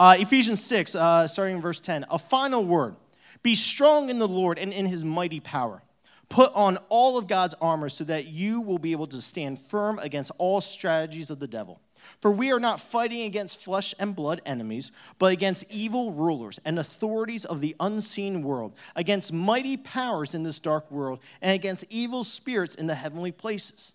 Uh, Ephesians 6, uh, starting in verse 10. A final word Be strong in the Lord and in his mighty power. Put on all of God's armor so that you will be able to stand firm against all strategies of the devil. For we are not fighting against flesh and blood enemies, but against evil rulers and authorities of the unseen world, against mighty powers in this dark world, and against evil spirits in the heavenly places.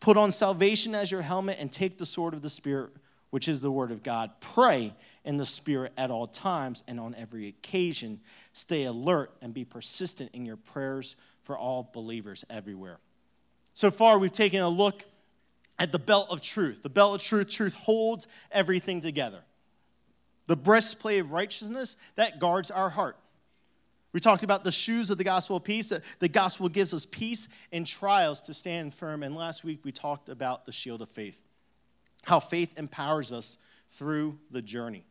Put on salvation as your helmet and take the sword of the Spirit, which is the word of God. Pray in the Spirit at all times and on every occasion. Stay alert and be persistent in your prayers for all believers everywhere. So far, we've taken a look at the belt of truth. The belt of truth, truth holds everything together. The breastplate of righteousness, that guards our heart. We talked about the shoes of the gospel of peace. The gospel gives us peace in trials to stand firm. And last week we talked about the shield of faith, how faith empowers us through the journey.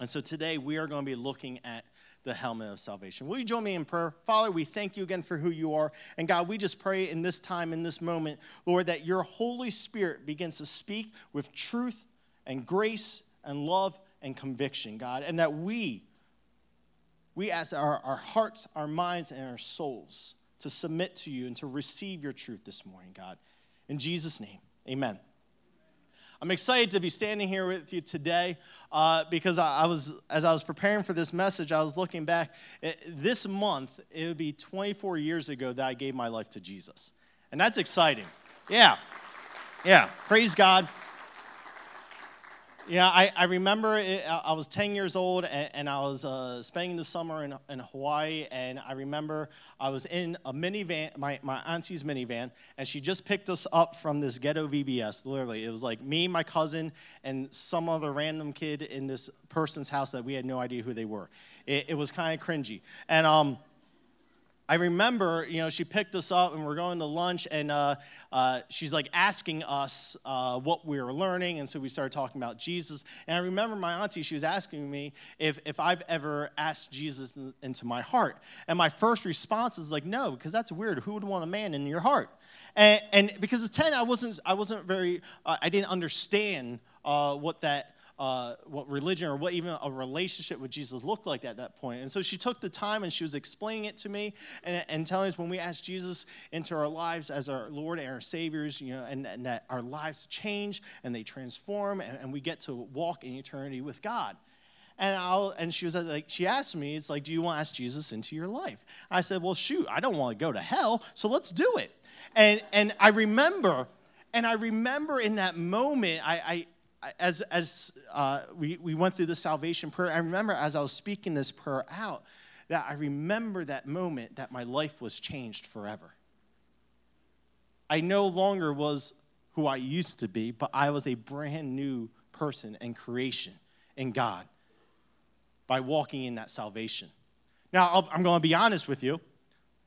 And so today we are going to be looking at the helmet of salvation. Will you join me in prayer? Father, we thank you again for who you are. And God, we just pray in this time, in this moment, Lord, that your Holy Spirit begins to speak with truth and grace and love and conviction, God, and that we, we ask our, our hearts, our minds, and our souls to submit to you and to receive your truth this morning, God. In Jesus' name, amen. I'm excited to be standing here with you today uh, because I, I, was, as I was preparing for this message, I was looking back. This month, it would be 24 years ago that I gave my life to Jesus. And that's exciting. Yeah. Yeah. Praise God. Yeah, I, I remember it, I was 10 years old and, and I was uh, spending the summer in, in Hawaii. And I remember I was in a minivan, my, my auntie's minivan, and she just picked us up from this ghetto VBS. Literally, it was like me, my cousin, and some other random kid in this person's house that we had no idea who they were. It, it was kind of cringy. And, um, I remember, you know, she picked us up and we're going to lunch, and uh, uh, she's like asking us uh, what we were learning, and so we started talking about Jesus. And I remember my auntie, she was asking me if, if I've ever asked Jesus into my heart. And my first response is like, no, because that's weird. Who would want a man in your heart? And, and because at 10, I wasn't, I wasn't very, uh, I didn't understand uh, what that uh, what religion or what even a relationship with Jesus looked like at that point. And so she took the time and she was explaining it to me and, and telling us when we ask Jesus into our lives as our Lord and our Saviors, you know, and, and that our lives change and they transform and, and we get to walk in eternity with God. And I'll, and she was like, she asked me, it's like, do you want to ask Jesus into your life? I said, well, shoot, I don't want to go to hell, so let's do it. And and I remember, and I remember in that moment, I, I as, as uh, we, we went through the salvation prayer, I remember as I was speaking this prayer out, that I remember that moment that my life was changed forever. I no longer was who I used to be, but I was a brand new person and creation in God by walking in that salvation. Now, i am going to be honest with you.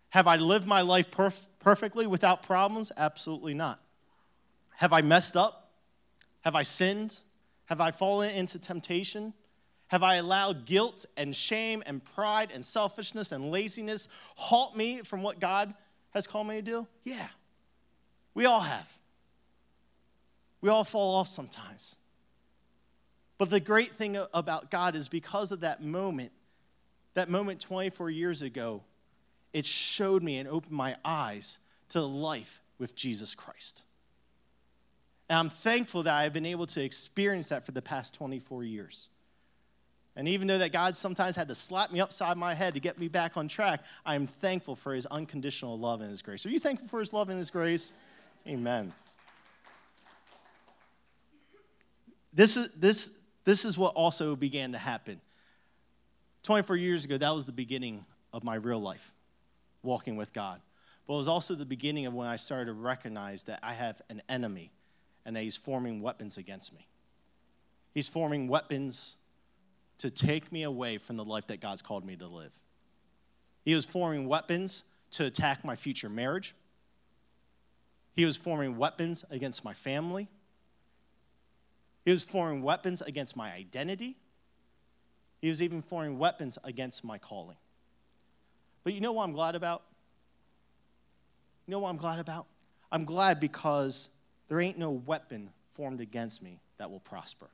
Have I lived my life perf- perfectly without problems? Absolutely not. Have I messed up? Have I sinned? Have I fallen into temptation? Have I allowed guilt and shame and pride and selfishness and laziness halt me from what God has called me to do? Yeah. We all have. We all fall off sometimes. But the great thing about God is because of that moment, that moment 24 years ago, it showed me and opened my eyes to life with Jesus Christ. And I'm thankful that I've been able to experience that for the past 24 years. And even though that God sometimes had to slap me upside my head to get me back on track, I am thankful for his unconditional love and his grace. Are you thankful for his love and his grace? Amen. This is, this, this is what also began to happen. 24 years ago, that was the beginning of my real life, walking with God. But it was also the beginning of when I started to recognize that I have an enemy and that he's forming weapons against me. He's forming weapons to take me away from the life that God's called me to live. He was forming weapons to attack my future marriage. He was forming weapons against my family. He was forming weapons against my identity. He was even forming weapons against my calling. But you know what I'm glad about? You know what I'm glad about? I'm glad because there ain't no weapon formed against me that will prosper.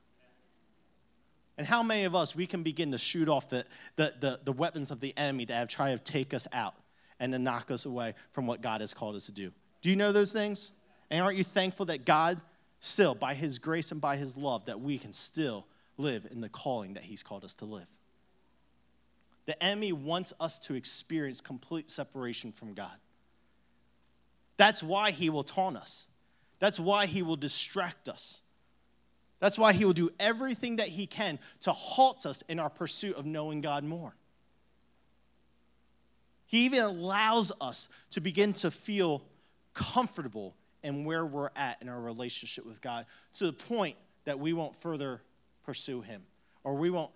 And how many of us, we can begin to shoot off the, the, the, the, weapons of the enemy that have tried to take us out and to knock us away from what God has called us to do? Do you know those things? And aren't you thankful that God still, by his grace and by his love, that we can still live in the calling that he's called us to live? The enemy wants us to experience complete separation from God. That's why he will taunt us. That's why he will distract us. That's why he will do everything that he can to halt us in our pursuit of knowing God more. He even allows us to begin to feel comfortable in where we're at in our relationship with God to the point that we won't further pursue him or we won't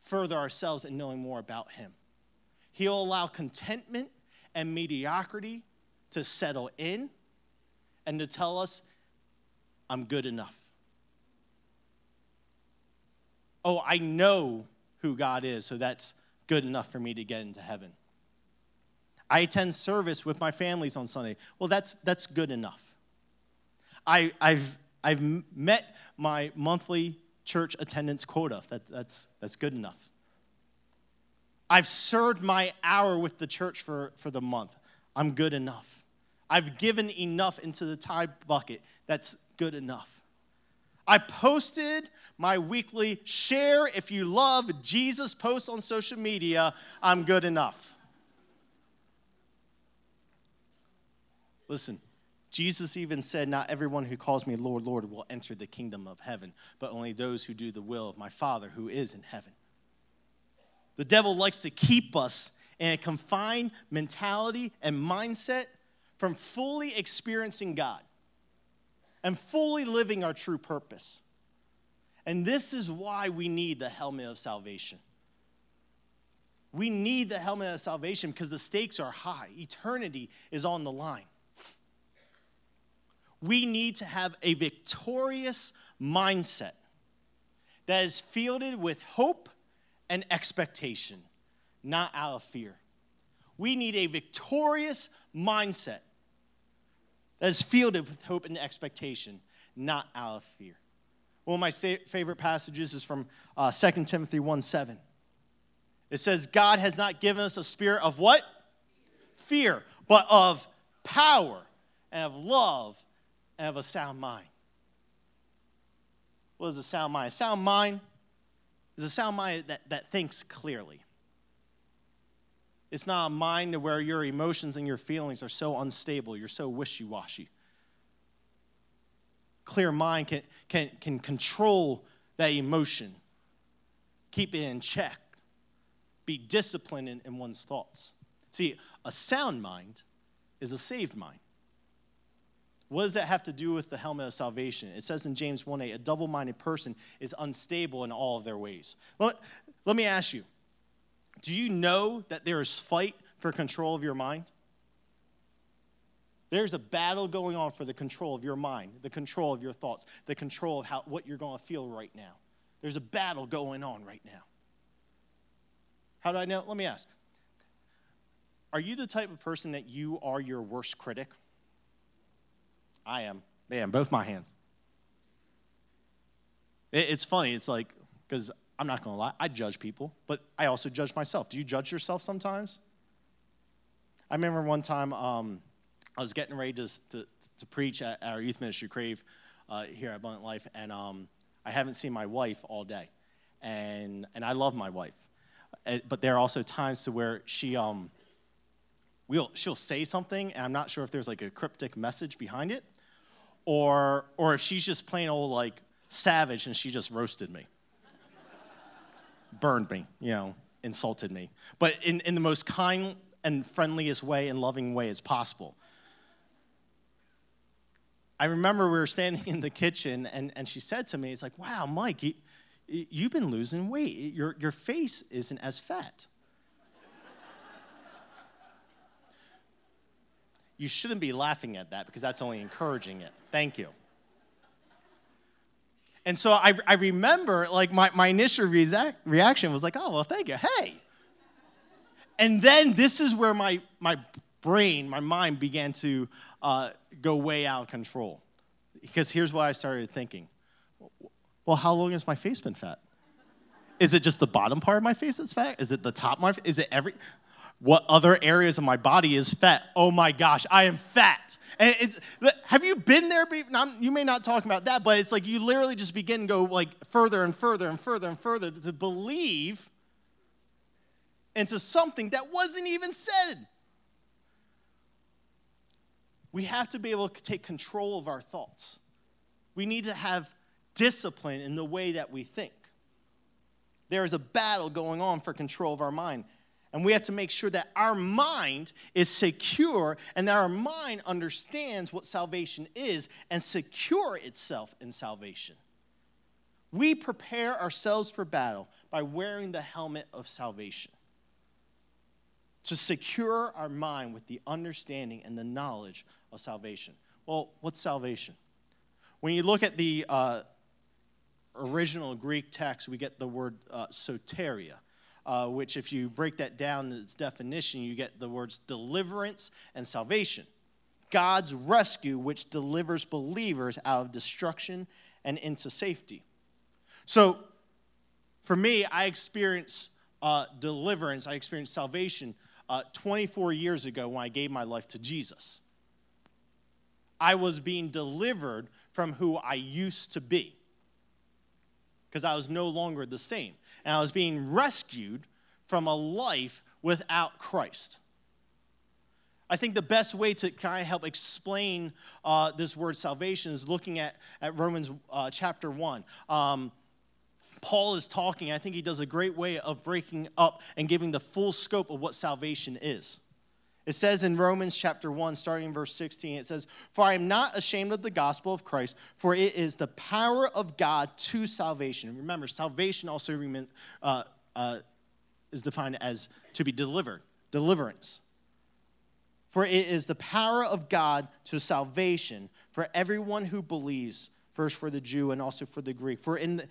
further ourselves in knowing more about him. He'll allow contentment and mediocrity to settle in and to tell us, I'm good enough. Oh, I know who God is, so that's good enough for me to get into heaven. I attend service with my families on Sunday. Well, that's, that's good enough. I, I've, I've met my monthly church attendance quota. That, that's, that's good enough. I've served my hour with the church for, for the month. I'm good enough. I've given enough into the tithe bucket. That's good enough. I posted my weekly share if you love Jesus post on social media. I'm good enough. Listen, Jesus even said, Not everyone who calls me Lord, Lord will enter the kingdom of heaven, but only those who do the will of my Father who is in heaven. The devil likes to keep us in a confined mentality and mindset from fully experiencing God and fully living our true purpose. And this is why we need the helmet of salvation. We need the helmet of salvation because the stakes are high, eternity is on the line. We need to have a victorious mindset that is filled with hope and expectation, not out of fear. We need a victorious mindset that is filled with hope and expectation, not out of fear. One of my favorite passages is from uh, 2 Timothy 1 7. It says, God has not given us a spirit of what? Fear, but of power and of love and of a sound mind. What is a sound mind? A sound mind is a sound mind that, that thinks clearly. It's not a mind to where your emotions and your feelings are so unstable, you're so wishy washy. Clear mind can, can, can control that emotion, keep it in check, be disciplined in, in one's thoughts. See, a sound mind is a saved mind. What does that have to do with the helmet of salvation? It says in James 1 8, a double minded person is unstable in all of their ways. Let, let me ask you do you know that there is fight for control of your mind? There's a battle going on for the control of your mind, the control of your thoughts, the control of how, what you're going to feel right now. There's a battle going on right now. How do I know? Let me ask. Are you the type of person that you are your worst critic? I am. Man, both my hands. It's funny. It's like, because I'm not going to lie, I judge people, but I also judge myself. Do you judge yourself sometimes? I remember one time um, I was getting ready to, to, to, preach at our youth ministry, Crave, uh, here at Abundant Life, and um, I haven't seen my wife all day. And, and I love my wife. But there are also times to where she, um, will she'll say something, and I'm not sure if there's like a cryptic message behind it, or, or if she's just plain old like savage and she just roasted me burned me, you know, insulted me, but in, in the most kind and friendliest way and loving way as possible. I remember we were standing in the kitchen and, and she said to me, It's like, wow, Mike, you, you've been losing weight. Your, your face isn't as fat. you shouldn't be laughing at that because that's only encouraging it. Thank you. And so I, I remember, like, my, my initial reaction was like, oh, well, thank you. Hey. And then this is where my, my brain, my mind began to uh, go way out of control. Because here's what I started thinking well, how long has my face been fat? Is it just the bottom part of my face that's fat? Is it the top of my Is it every what other areas of my body is fat? Oh my gosh, I am fat. And it's, have you been there? You may not talk about that, but it's like you literally just begin to go like further and further and further and further to believe into something that wasn't even said. We have to be able to take control of our thoughts. We need to have discipline in the way that we think. There is a battle going on for control of our mind. And we have to make sure that our mind is secure and that our mind understands what salvation is and secure itself in salvation. We prepare ourselves for battle by wearing the helmet of salvation to secure our mind with the understanding and the knowledge of salvation. Well, what's salvation? When you look at the uh, original Greek text, we get the word uh, soteria, uh, which, if you break that down in its definition, you get the words deliverance and salvation. God's rescue, which delivers believers out of destruction and into safety. So, for me, I experienced uh, deliverance, I experienced salvation uh, 24 years ago when I gave my life to Jesus. I was being delivered from who I used to be because I was no longer the same. And I was being rescued from a life without Christ. I think the best way to kind of help explain uh, this word salvation is looking at, at Romans uh, chapter 1. Um, Paul is talking, I think he does a great way of breaking up and giving the full scope of what salvation is. It says in Romans chapter 1, starting in verse 16, it says, For I am not ashamed of the gospel of Christ, for it is the power of God to salvation. Remember, salvation also uh, uh, is defined as to be delivered, deliverance. For it is the power of God to salvation for everyone who believes, first for the Jew and also for the Greek. For in, the,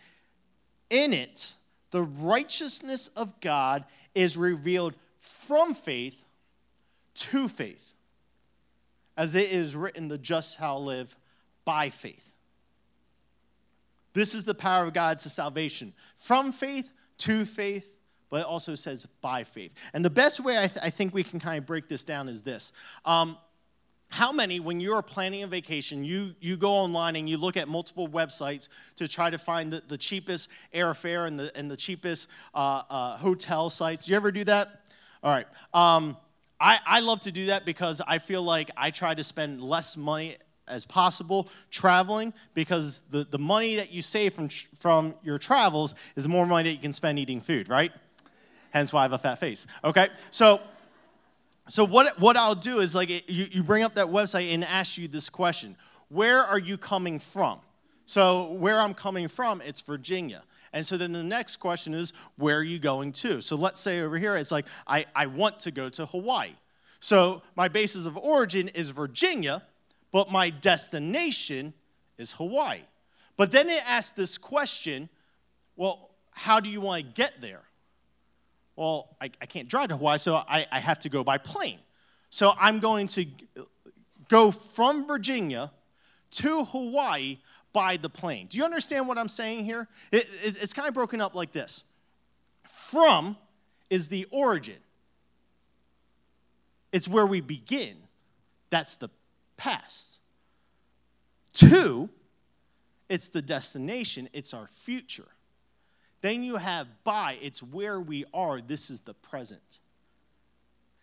in it, the righteousness of God is revealed from faith to faith. As it is written, the just shall live by faith. This is the power of God to salvation from faith to faith, but it also says by faith. And the best way I, th- I think we can kind of break this down is this. Um, how many, when you're planning a vacation, you, you go online and you look at multiple websites to try to find the, the cheapest airfare and the, and the cheapest uh, uh, hotel sites? Do you ever do that? All right. Um, I, I love to do that because I feel like I try to spend less money as possible traveling because the, the money that you save from, from your travels is more money that you can spend eating food, right? Hence why I have a fat face. Okay? So, so what, what I'll do is like you, you bring up that website and ask you this question Where are you coming from? So, where I'm coming from, it's Virginia. And so then the next question is, where are you going to? So let's say over here, it's like, I, I want to go to Hawaii. So my basis of origin is Virginia, but my destination is Hawaii. But then it asks this question well, how do you want to get there? Well, I, I can't drive to Hawaii, so I, I have to go by plane. So I'm going to go from Virginia to Hawaii by the plane. Do you understand what I'm saying here? It, it, it's kind of broken up like this From is the origin, it's where we begin. That's the past. To, it's the destination, it's our future. Then you have by, it's where we are. This is the present.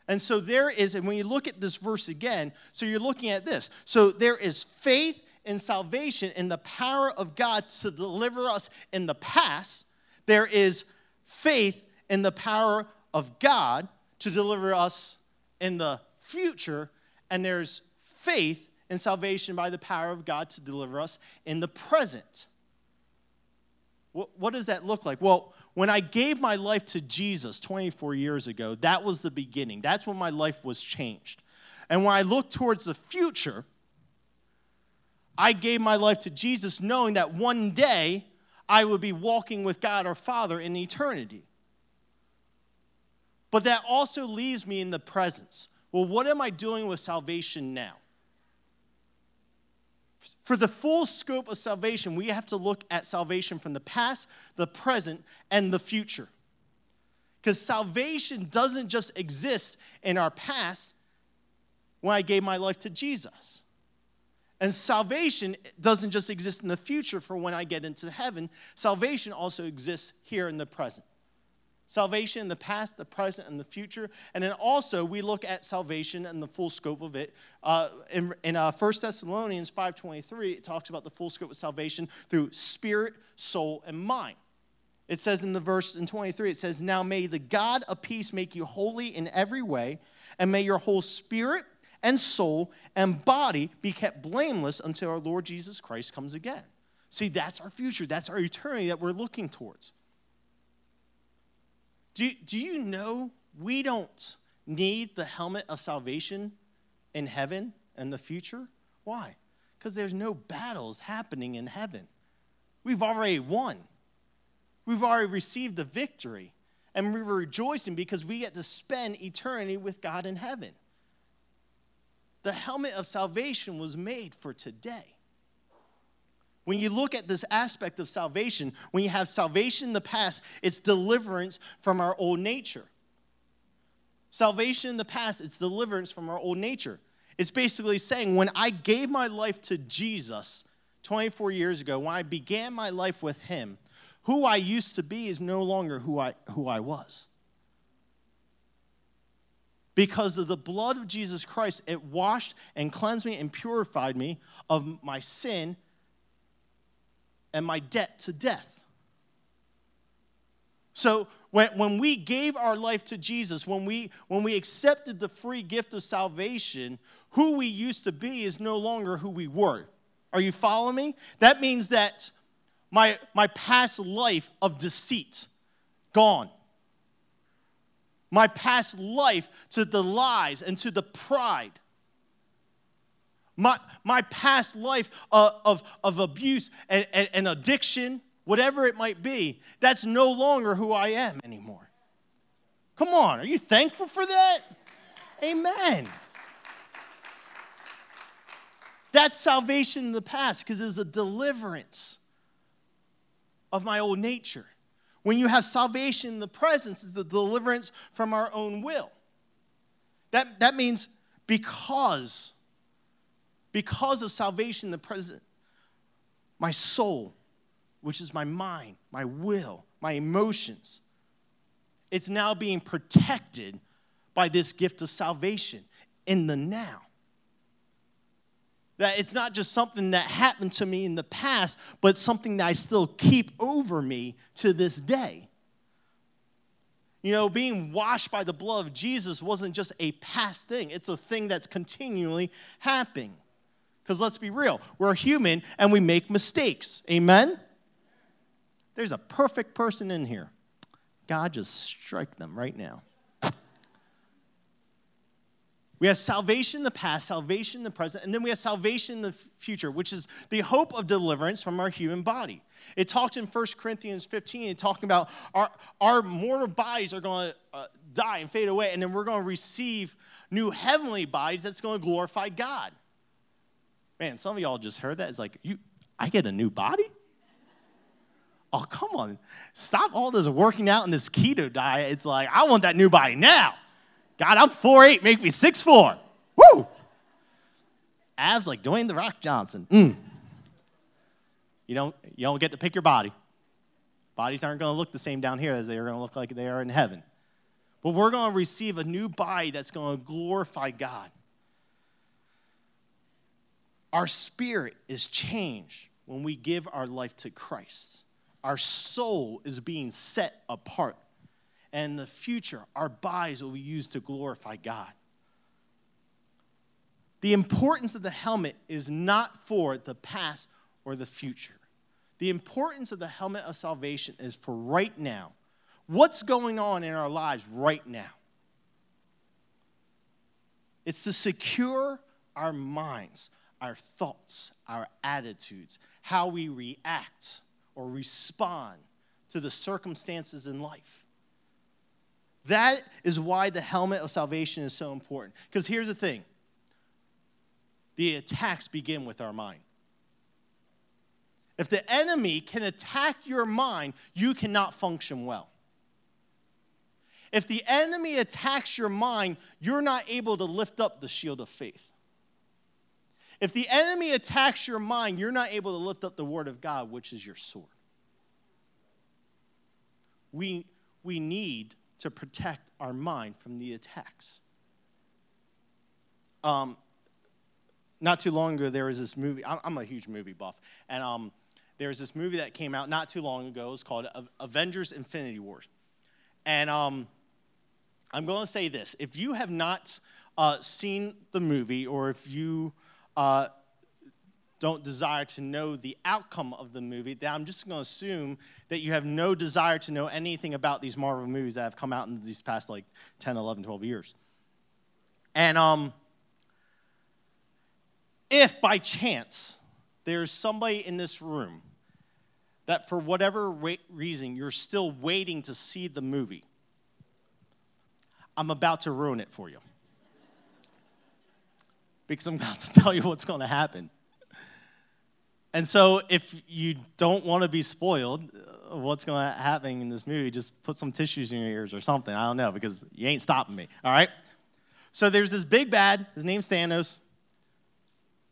And so there is, and when you look at this verse again, so you're looking at this. So there is faith in salvation, in the power of God to deliver us in the past, there is faith in the power of God to deliver us in the future, and there's faith in salvation by the power of God to deliver us in the present. What, what does that look like? Well, when I gave my life to Jesus 24 years ago, that was the beginning. That's when my life was changed. And when I look towards the future, I gave my life to Jesus knowing that one day I would be walking with God our Father in eternity. But that also leaves me in the presence. Well, what am I doing with salvation now? For the full scope of salvation, we have to look at salvation from the past, the present, and the future. Because salvation doesn't just exist in our past when I gave my life to Jesus. And salvation doesn't just exist in the future for when I get into heaven, salvation also exists here in the present. Salvation in the past, the present, and the future. And then also, we look at salvation and the full scope of it. Uh, in in uh, 1 Thessalonians 5.23, it talks about the full scope of salvation through spirit, soul, and mind. It says in the verse in 23, it says, Now may the God of peace make you holy in every way, and may your whole spirit and soul and body be kept blameless until our Lord Jesus Christ comes again. See, that's our future. That's our eternity that we're looking towards. Do, do you know we don't need the helmet of salvation in heaven and the future? Why? Because there's no battles happening in heaven. We've already won. We've already received the victory. And we're rejoicing because we get to spend eternity with God in heaven. The helmet of salvation was made for today. When you look at this aspect of salvation, when you have salvation in the past, it's deliverance from our old nature. Salvation in the past, it's deliverance from our old nature. It's basically saying when I gave my life to Jesus 24 years ago, when I began my life with Him, who I used to be is no longer who I, who I was because of the blood of Jesus Christ, it washed and cleansed me and purified me of my sin and my debt to death. So when, when we gave our life to Jesus, when we, when we accepted the free gift of salvation, who we used to be is no longer who we were. Are you following me? That means that my, my past life of deceit, gone my past life to the lies and to the pride. My, my past life of, of, of abuse and, and, and addiction, whatever it might be, that's no longer who I am anymore. Come on, are you thankful for that? Amen. That's salvation in the past because it's a deliverance of my old nature. When you have salvation in the presence, is a deliverance from our own will. That, that means because, because of salvation in the present, my soul, which is my mind, my will, my emotions, it's now being protected by this gift of salvation in the now. That it's not just something that happened to me in the past, but something that I still keep over me to this day. You know, being washed by the blood of Jesus wasn't just a past thing, it's a thing that's continually happening. Because let's be real, we're human and we make mistakes. Amen? There's a perfect person in here. God, just strike them right now. We have salvation in the past, salvation in the present, and then we have salvation in the future, which is the hope of deliverance from our human body. It talks in 1 Corinthians 15, talking about our, our mortal bodies are going to uh, die and fade away, and then we're going to receive new heavenly bodies that's going to glorify God. Man, some of y'all just heard that. It's like, you, I get a new body? Oh, come on. Stop all this working out and this keto diet. It's like, I want that new body now. God, I'm 4'8, make me 6'4. Woo! Abs like Dwayne the Rock Johnson. Mm. You don't, you don't get to pick your body. Bodies aren't going to look the same down here as they are going to look like they are in heaven. But we're going to receive a new body that's going to glorify God. Our spirit is changed when we give our life to Christ. Our soul is being set apart and in the future, our bodies will be used to glorify God. The importance of the helmet is not for the past or the future. The importance of the helmet of salvation is for right now. What's going on in our lives right now? It's to secure our minds, our thoughts, our attitudes, how we react or respond to the circumstances in life. That is why the helmet of salvation is so important. Because here's the thing the attacks begin with our mind. If the enemy can attack your mind, you cannot function well. If the enemy attacks your mind, you're not able to lift up the shield of faith. If the enemy attacks your mind, you're not able to lift up the word of God, which is your sword. We, we need to protect our mind from the attacks. Um, not too long ago, there was this movie. I'm a huge movie buff. And um, there was this movie that came out not too long ago. It was called Avengers Infinity Wars. And um, I'm going to say this if you have not uh, seen the movie, or if you uh, don't desire to know the outcome of the movie, then I'm just going to assume that you have no desire to know anything about these Marvel movies that have come out in these past like 10, 11, 12 years. And um, if by chance there's somebody in this room that for whatever reason you're still waiting to see the movie, I'm about to ruin it for you. Because I'm about to tell you what's going to happen. And so, if you don't want to be spoiled, uh, what's going to happen in this movie, just put some tissues in your ears or something. I don't know, because you ain't stopping me, all right? So, there's this big bad, his name's Thanos.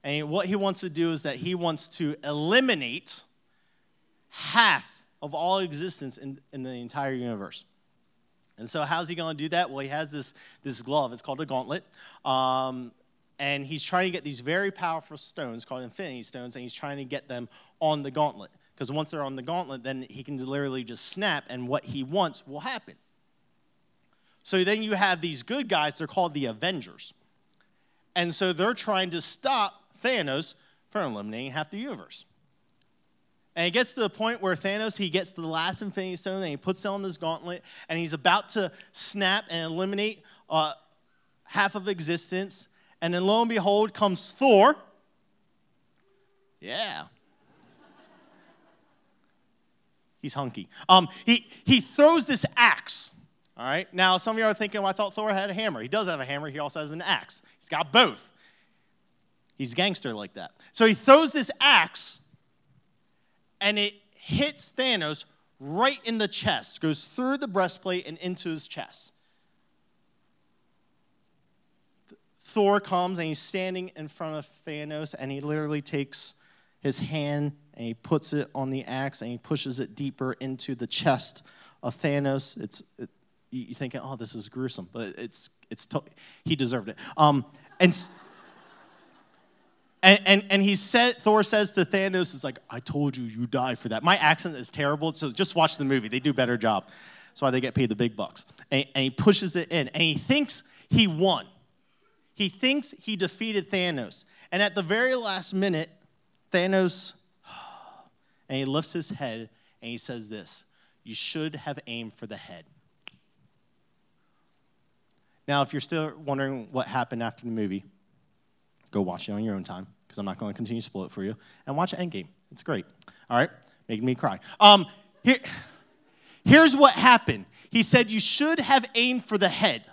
And what he wants to do is that he wants to eliminate half of all existence in, in the entire universe. And so, how's he going to do that? Well, he has this, this glove. It's called a gauntlet. Um, and he's trying to get these very powerful stones called infinity stones, and he's trying to get them on the gauntlet. Because once they're on the gauntlet, then he can literally just snap, and what he wants will happen. So then you have these good guys, they're called the Avengers. And so they're trying to stop Thanos from eliminating half the universe. And it gets to the point where Thanos, he gets the last Infinity Stone and he puts it on this gauntlet and he's about to snap and eliminate uh, half of existence. And then lo and behold comes Thor. Yeah. He's hunky. Um, he, he throws this axe. All right. Now, some of you are thinking, well, I thought Thor had a hammer. He does have a hammer. He also has an axe. He's got both. He's gangster like that. So he throws this axe, and it hits Thanos right in the chest, goes through the breastplate and into his chest. Thor comes and he's standing in front of Thanos and he literally takes his hand and he puts it on the axe and he pushes it deeper into the chest of Thanos. It's it, you thinking, oh, this is gruesome, but it's it's to- he deserved it. Um, and, and and and he said Thor says to Thanos, "It's like I told you, you die for that." My accent is terrible, so just watch the movie. They do a better job. That's why they get paid the big bucks. And, and he pushes it in, and he thinks he won. He thinks he defeated Thanos. And at the very last minute, Thanos, and he lifts his head and he says this You should have aimed for the head. Now, if you're still wondering what happened after the movie, go watch it on your own time because I'm not going to continue to spoil it for you. And watch Endgame. It's great. All right? Making me cry. Um, here, here's what happened. He said, You should have aimed for the head.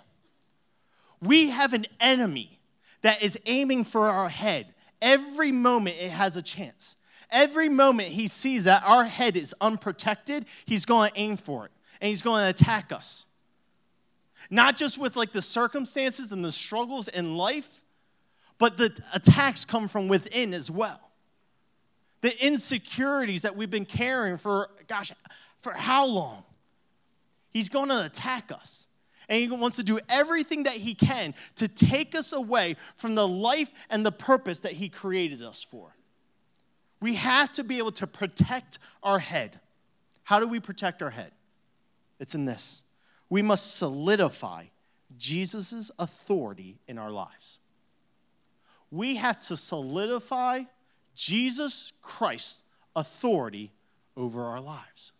We have an enemy that is aiming for our head. Every moment it has a chance. Every moment he sees that our head is unprotected, he's going to aim for it and he's going to attack us. Not just with like the circumstances and the struggles in life, but the attacks come from within as well. The insecurities that we've been carrying for, gosh, for how long? He's going to attack us. And he wants to do everything that he can to take us away from the life and the purpose that he created us for. We have to be able to protect our head. How do we protect our head? It's in this we must solidify Jesus' authority in our lives. We have to solidify Jesus Christ's authority over our lives.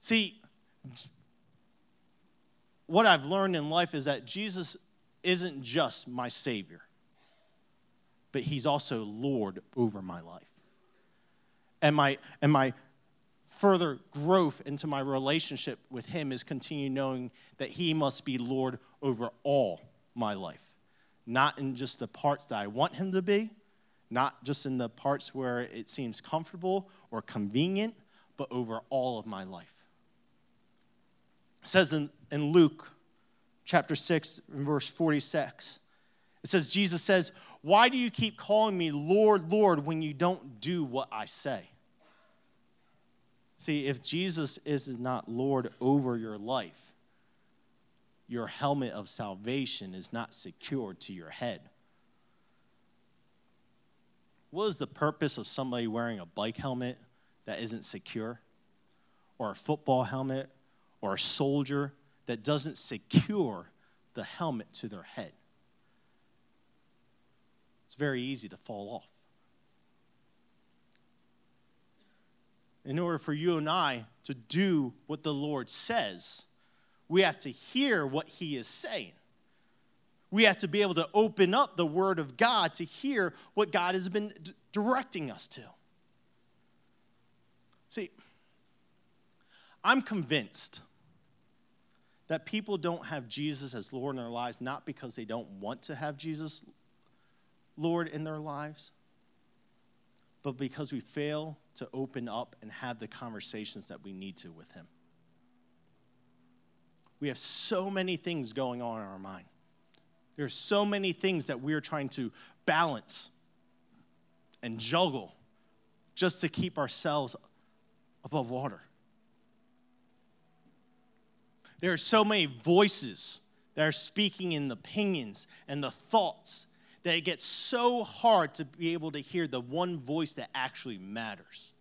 See, what I've learned in life is that Jesus isn't just my Savior, but He's also Lord over my life. And my, and my further growth into my relationship with Him is continue knowing that He must be Lord over all my life, not in just the parts that I want Him to be, not just in the parts where it seems comfortable or convenient, but over all of my life. It says in, in Luke chapter 6, verse 46, it says, Jesus says, Why do you keep calling me Lord, Lord, when you don't do what I say? See, if Jesus is not Lord over your life, your helmet of salvation is not secured to your head. What is the purpose of somebody wearing a bike helmet that isn't secure? Or a football helmet? Or a soldier that doesn't secure the helmet to their head? It's very easy to fall off. in order for you and I to do what the Lord says, we have to hear what He is saying. We have to be able to open up the Word of God to hear what God has been d- directing us to. See, I'm convinced that people don't have Jesus as Lord in their lives not because they don't want to have Jesus Lord in their lives, but because we fail to open up and have the conversations that we need to with Him. We have so many things going on in our mind. There are so many things that we're trying to balance and juggle just to keep ourselves above water. There are so many voices that are speaking in the opinions and the thoughts that it gets so hard to be able to hear the one voice that actually matters.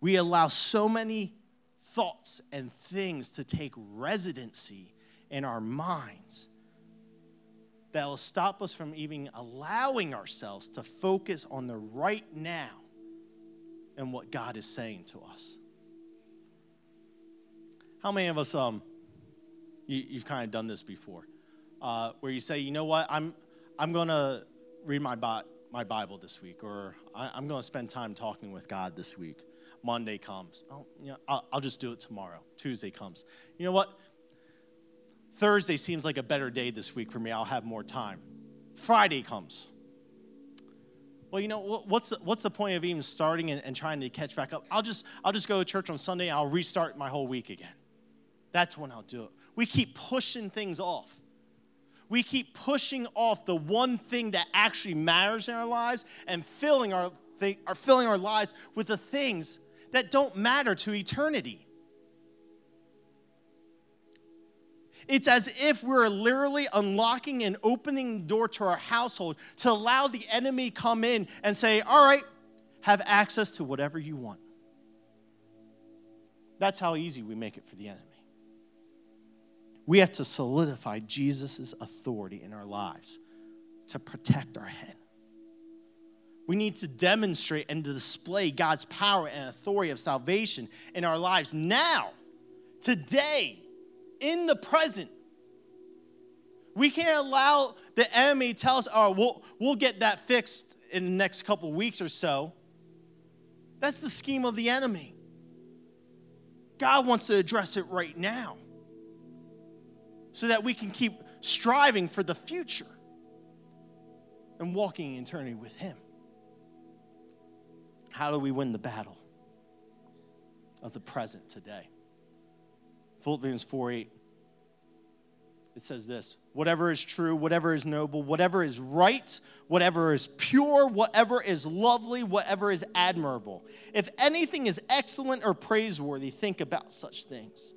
We allow so many thoughts and things to take residency in our minds that will stop us from even allowing ourselves to focus on the right now and what God is saying to us. How many of us, um, you, have kind of done this before, uh, where you say, you know what, I'm, I'm going to read my, Bi- my Bible this week, or I, am going to spend time talking with God this week. Monday comes. Oh, you know, I'll, I'll just do it tomorrow. Tuesday comes. You know what? Thursday seems like a better day this week for me. I'll have more time. Friday comes. Well, you know what's the, what's the point of even starting and, and, trying to catch back up? I'll just I'll just go to church on Sunday. I'll restart my whole week again. That's when I'll do it. We keep pushing things off. We keep pushing off the one thing that actually matters in our lives and filling our, are filling our lives with the things that don't matter to eternity. It's as if we're literally unlocking and opening the door to our household to allow the enemy come in and say, "All right, have access to whatever you want." That's how easy we make it for the enemy. We have to solidify Jesus' authority in our lives to protect our head. We need to demonstrate and to display God's power and authority of salvation in our lives now, today, in the present. We can't allow the enemy tell us, oh, we'll, we'll get that fixed in the next couple weeks or so. That's the scheme of the enemy. God wants to address it right now so that we can keep striving for the future and walking in eternity with Him. How do we win the battle of the present today? Philippians 4 8. It says this whatever is true, whatever is noble, whatever is right, whatever is pure, whatever is lovely, whatever is admirable. If anything is excellent or praiseworthy, think about such things.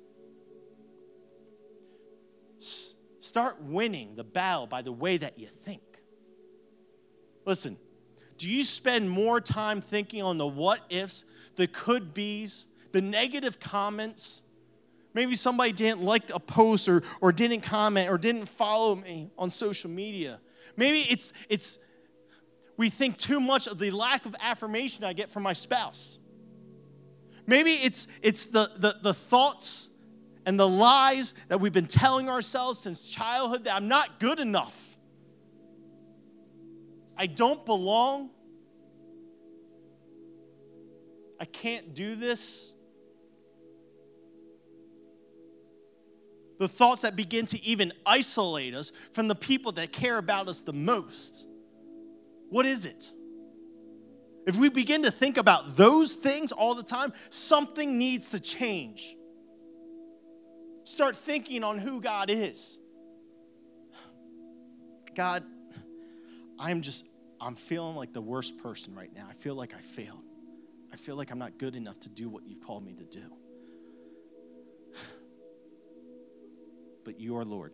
Start winning the battle by the way that you think. Listen, do you spend more time thinking on the what ifs, the could be's, the negative comments, Maybe somebody didn't like a post or, or didn't comment or didn't follow me on social media. Maybe it's, it's we think too much of the lack of affirmation I get from my spouse. Maybe it's, it's the, the, the thoughts and the lies that we've been telling ourselves since childhood that I'm not good enough. I don't belong. I can't do this. The thoughts that begin to even isolate us from the people that care about us the most. What is it? If we begin to think about those things all the time, something needs to change. Start thinking on who God is. God, I'm just, I'm feeling like the worst person right now. I feel like I failed. I feel like I'm not good enough to do what you've called me to do. But you are Lord.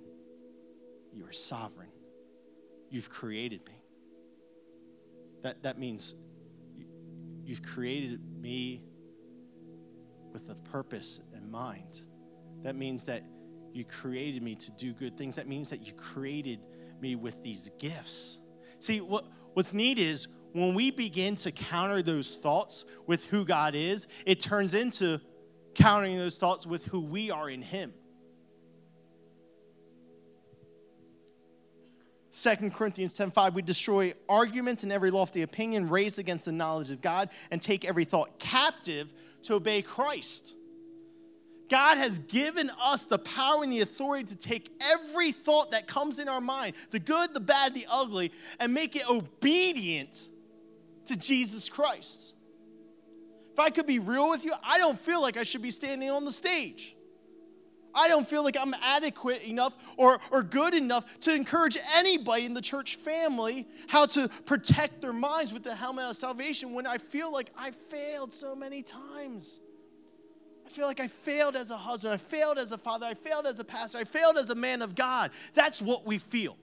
You are sovereign. You've created me. That, that means you've created me with a purpose in mind. That means that you created me to do good things. That means that you created me with these gifts. See, what, what's neat is when we begin to counter those thoughts with who God is, it turns into countering those thoughts with who we are in Him. 2 Corinthians 10:5 we destroy arguments and every lofty opinion raised against the knowledge of God and take every thought captive to obey Christ. God has given us the power and the authority to take every thought that comes in our mind, the good, the bad, the ugly, and make it obedient to Jesus Christ. If I could be real with you, I don't feel like I should be standing on the stage. I don't feel like I'm adequate enough or, or good enough to encourage anybody in the church family how to protect their minds with the helmet of salvation when I feel like I failed so many times. I feel like I failed as a husband, I failed as a father, I failed as a pastor, I failed as a man of God. That's what we feel.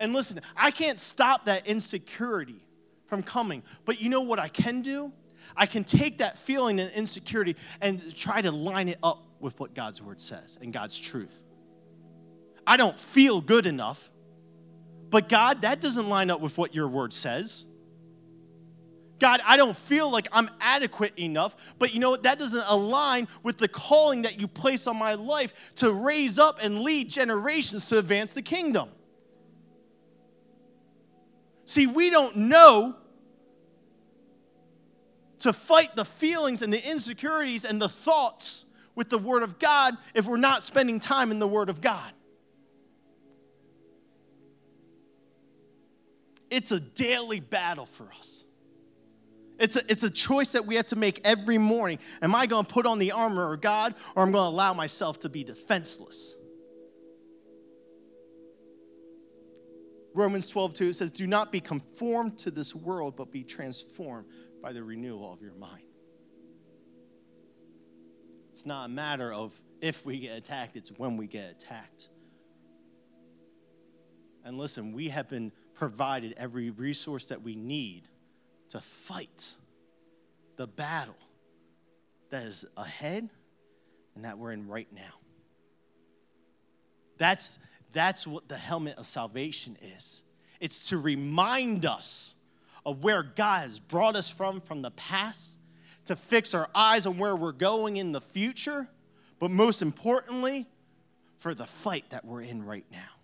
And listen, I can't stop that insecurity from coming, but you know what I can do? I can take that feeling and insecurity and try to line it up with what God's word says and God's truth. I don't feel good enough, but God, that doesn't line up with what your word says. God, I don't feel like I'm adequate enough, but you know what? That doesn't align with the calling that you place on my life to raise up and lead generations to advance the kingdom. See, we don't know to fight the feelings and the insecurities and the thoughts with the Word of God if we're not spending time in the Word of God. It's a daily battle for us. It's a, it's a choice that we have to make every morning. Am I going to put on the armor of God or am I going to allow myself to be defenseless? Romans 12, 2 says, Do not be conformed to this world, but be transformed by the renewal of your mind. It's not a matter of if we get attacked, it's when we get attacked. And listen, we have been provided every resource that we need to fight the battle that is ahead and that we're in right now. That's, that's what the helmet of salvation is. It's to remind us of where God has brought us from from the past, to fix our eyes on where we're going in the future, but most importantly, for the fight that we're in right now.